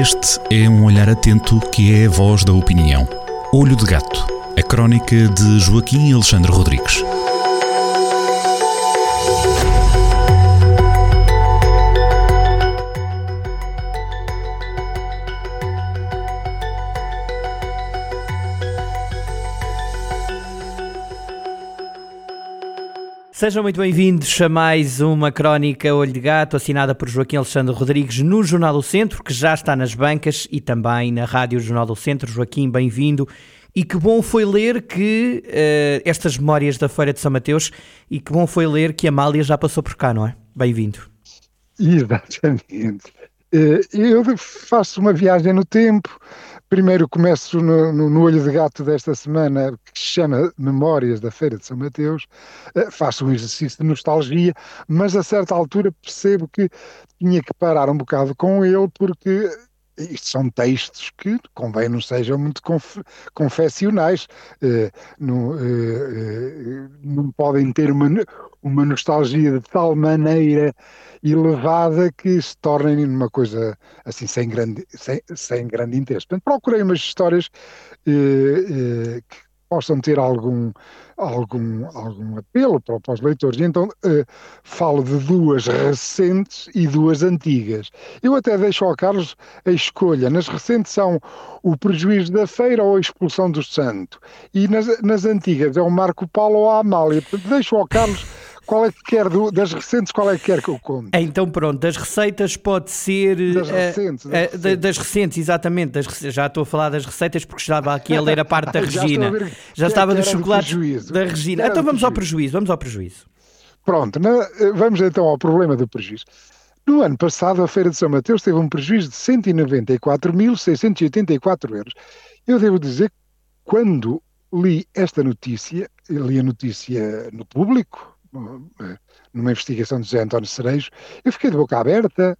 Este é um olhar atento que é a voz da opinião. Olho de Gato, a crónica de Joaquim Alexandre Rodrigues. Sejam muito bem-vindos a mais uma crónica Olho de Gato, assinada por Joaquim Alexandre Rodrigues no Jornal do Centro, que já está nas bancas e também na Rádio Jornal do Centro. Joaquim, bem-vindo. E que bom foi ler que uh, estas memórias da Feira de São Mateus e que bom foi ler que a Amália já passou por cá, não é? Bem-vindo. Exatamente. Eh, eu faço uma viagem no tempo, Primeiro começo no, no, no, olho de gato desta semana, que se chama Memórias da Feira de São Mateus, uh, faço um exercício de nostalgia, mas a certa altura percebo que tinha que parar um bocado com ele, porque isto são textos que convém não sejam muito conf confessionais, uh, não, uh, não podem ter uma, uma nostalgia de tal maneira elevada que se tornem numa coisa assim sem grande, sem, sem grande interesse. Portanto, procurei umas histórias eh, eh, que possam ter algum, algum, algum apelo para, para os leitores. E então eh, falo de duas recentes e duas antigas. Eu até deixo ao Carlos a escolha. Nas recentes são o prejuízo da feira ou a expulsão do santo. E nas, nas antigas é o Marco Paulo ou a Amália. Deixo ao Carlos qual é que quer do, das recentes, qual é que quer que eu conte? Então pronto, das receitas pode ser das eh, recentes, das, uh, recentes. das recentes exatamente, das, já estou a falar das receitas porque estava aqui a ler a parte da Regina. já, já estava dos chocolates da Regina. Então vamos ao prejuízo, vamos ao prejuízo. Pronto, na, eh, vamos então ao problema do prejuízo. No ano passado, a Feira de São Mateus teve um prejuízo de 194.684 euros. Eu devo dizer que quando li esta notícia, li a notícia no público, numa investigação de José António Cerejo, eu fiquei de boca aberta.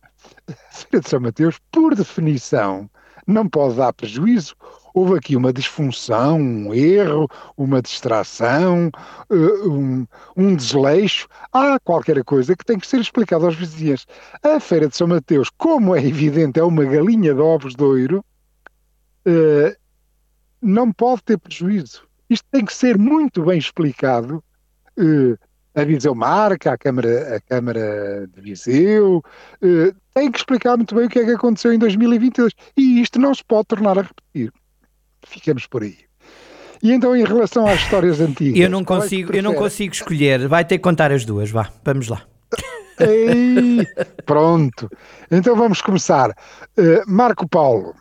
A Feira de São Mateus, por definição, não pode dar prejuízo. Houve aqui uma disfunção, um erro, uma distração, eh, um, um desleixo. Há qualquer coisa que tem que ser explicada aos vizinhos. A Feira de São Mateus, como é evidente, é uma galinha de ovos de ouro, eh, não pode ter prejuízo. Isto tem que ser muito bem explicado eh, a Viseu Marca, a Câmara, a Câmara de Viseu, eh, tem que explicar muito bem o que é que aconteceu em 2022. E isto não se pode tornar a repetir. Ficamos por aí. E então, em relação às histórias antigas. Eu não é consigo, é eu não consigo escolher. Vai ter que contar as duas, vá. Vamos lá. Ei, pronto. Então vamos começar. Uh, Marco Paulo.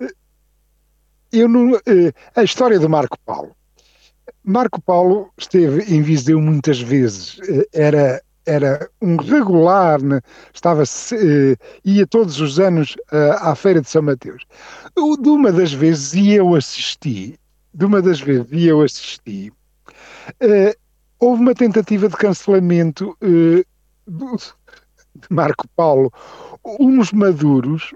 Uh, eu não, uh, a história do Marco Paulo. Marco Paulo esteve em Viseu muitas vezes, eh, era, era um regular, né? estava, eh, ia todos os anos eh, à Feira de São Mateus. De uma das vezes, e eu assisti, de uma das vezes, e eu assisti, houve uma tentativa de cancelamento de Marco Paulo. Uns maduros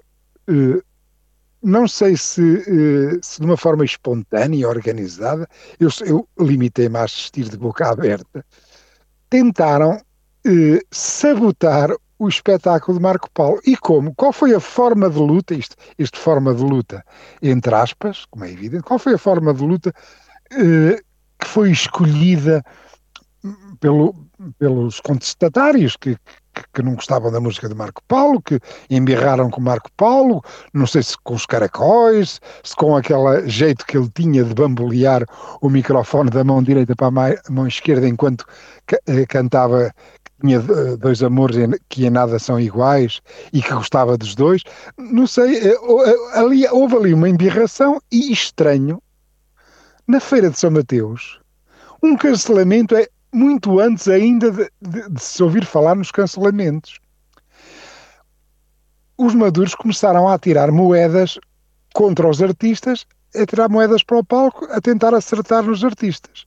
não sei se, eh, se de uma forma espontânea, organizada, eu, eu limitei-me a assistir de boca aberta, tentaram eh, sabotar o espetáculo de Marco Paulo. E como? Qual foi a forma de luta, isto, isto forma de luta, entre aspas, como é evidente, qual foi a forma de luta eh, que foi escolhida pelo, pelos contestatários que, que não gostavam da música de Marco Paulo, que embirraram com Marco Paulo, não sei se com os caracóis, se com aquele jeito que ele tinha de bambolear o microfone da mão direita para a mão esquerda enquanto eh, cantava tinha eh, dois amores que em nada são iguais e que gostava dos dois. Não sei, eh, ali, houve ali uma embirração e estranho. Na Feira de São Mateus, um cancelamento é muito antes ainda de, de, de se ouvir falar nos cancelamentos. Os maduros começaram a tirar moedas contra os artistas, a tirar moedas para o palco, a tentar acertar nos artistas.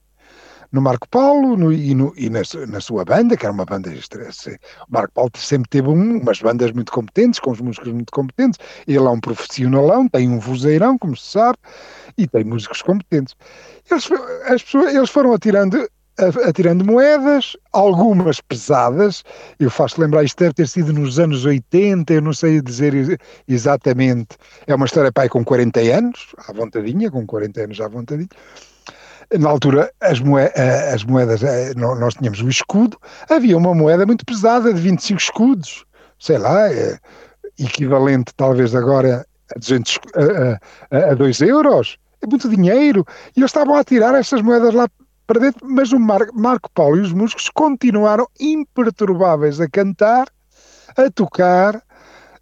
No Marco Paulo no, e, no, e na, na, sua banda, que era uma banda estresse. O Marco Paulo sempre teve um, umas bandas muito competentes, com os músicos muito competentes. Ele é um profissionalão, tem um vozeirão, como se sabe, e tem músicos competentes. Eles, as pessoas, eles foram atirando atirando moedas, algumas pesadas. Eu faço lembrar, isto deve ter sido nos anos 80, eu não sei dizer exatamente. É uma história pai com 40 anos, à vontadinha, com 40 anos à vontadinha. Na altura, as, moedas, as moedas, eh, nós tínhamos o escudo, havia uma moeda muito pesada de 25 escudos, sei lá, é equivalente talvez agora a, 200, a, a, a 2 euros. É muito dinheiro. E eles estavam a tirar essas moedas lá para dentro, mas o Mar Marco Paulo e os músicos continuaram imperturbáveis a cantar, a tocar,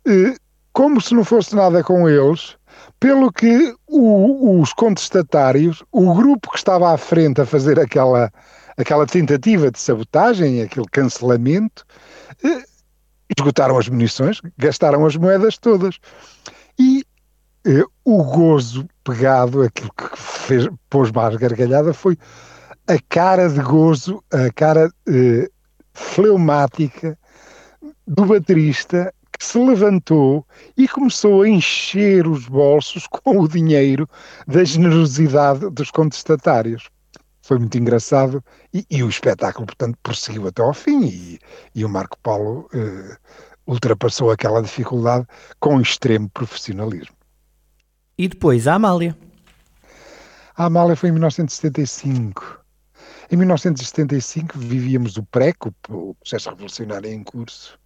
eh, como se não fosse nada com eles, pelo que o, os contestatários, o grupo que estava à frente a fazer aquela, aquela tentativa de sabotagem, aquele cancelamento, eh, esgotaram as munições, gastaram as moedas todas. E eh, o gozo pegado, aquilo que fez, pôs mais gargalhada, foi a cara de gozo, a cara eh, fleumática do baterista que se levantou e começou a encher os bolsos com o dinheiro da generosidade dos contestatários. Foi muito engraçado e, e o espetáculo, portanto, prosseguiu até ao fim e, e o Marco Paulo eh, ultrapassou aquela dificuldade com extremo profissionalismo. E depois a Amália. A Amália foi em 1975. Em 1975 vivíamos o PREC, o processo revolucionário em curso.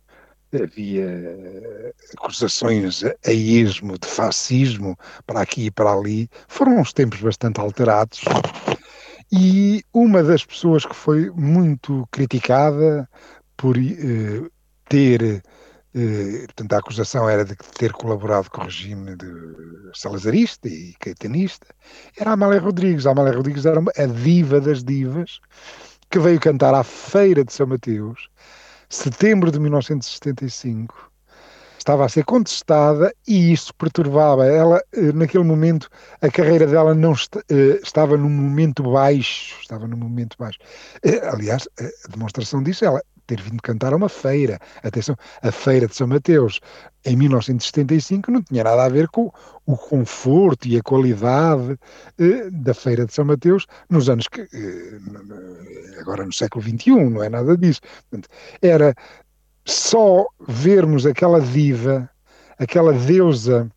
Havia eh, acusações a esmo de fascismo para aqui e para ali. Foram uns tempos bastante alterados. E uma das pessoas que foi muito criticada por eh, ter eh, portanto, a acusação era de ter colaborado com o regime salazarista e caetanista. Era Amália Rodrigues. A Amália Rodrigues era a diva das divas que veio cantar à Feira de São Mateus, setembro de 1975. Estava a ser contestada e isso perturbava. Ela, eh, naquele momento, a carreira dela não est eh, estava num momento baixo. Estava num momento baixo. Aliás, a demonstração disso, ela ter vindo cantar a uma feira. Atenção, a Feira de São Mateus, em 1975, não tinha nada a ver com o conforto e a qualidade eh, da Feira de São Mateus nos anos que. Eh, agora no século XXI, não é nada disso. Portanto, era só vermos aquela diva, aquela deusa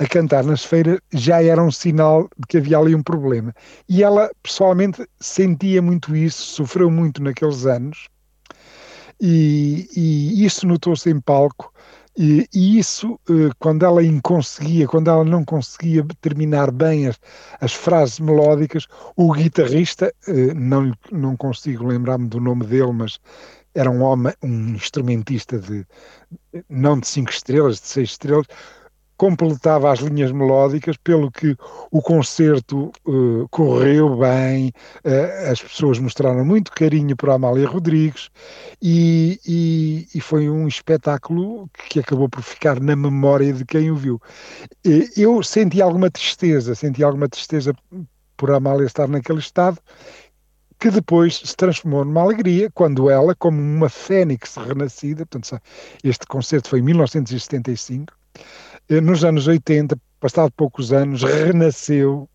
a cantar nas feiras já era um sinal de que havia ali um problema. E ela, pessoalmente, sentia muito isso, sofreu muito naqueles anos, e, e isso notou-se em palco. E, e, isso, eh, quando ela conseguia, quando ela não conseguia terminar bem as, as frases melódicas, o guitarrista, eh, não, não consigo lembrar-me do nome dele, mas era um homem, um instrumentista de não de cinco estrelas, de seis estrelas, completava as linhas melódicas, pelo que o concerto uh, correu bem, uh, as pessoas mostraram muito carinho para Amália Rodrigues e, e, e, foi um espetáculo que acabou por ficar na memória de quem o viu. Eu senti alguma tristeza, senti alguma tristeza por Amália estar naquele estado, que depois se transformou numa alegria quando ela, como uma fênix renascida, portanto, este concerto foi em 1975, eh, nos anos 80, passado poucos anos, renasceu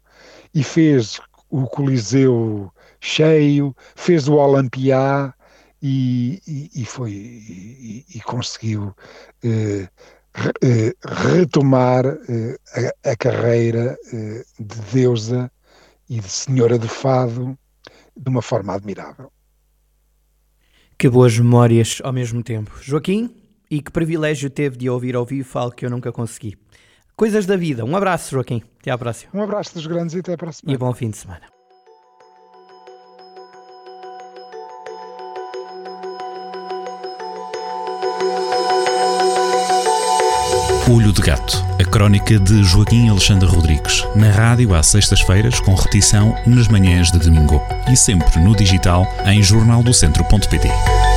e fez o Coliseu cheio, fez o Olympia e, e, e foi e, e conseguiu eh, eh, retomar eh, a, a, carreira eh, de deusa e de senhora do fado de uma forma admirável. Que boas memórias ao mesmo tempo. Joaquim, e que privilégio teve de ouvir ao vivo algo que eu nunca consegui. Coisas da vida. Um abraço, Joaquim. Até à próxima. Um abraço dos grandes e até à próxima. E bom fim de semana. Olho de Gato, a crónica de Joaquim Alexandre Rodrigues, na rádio às sextas-feiras, com repetição nas manhãs de domingo e sempre no digital em jornaldocentro.pt.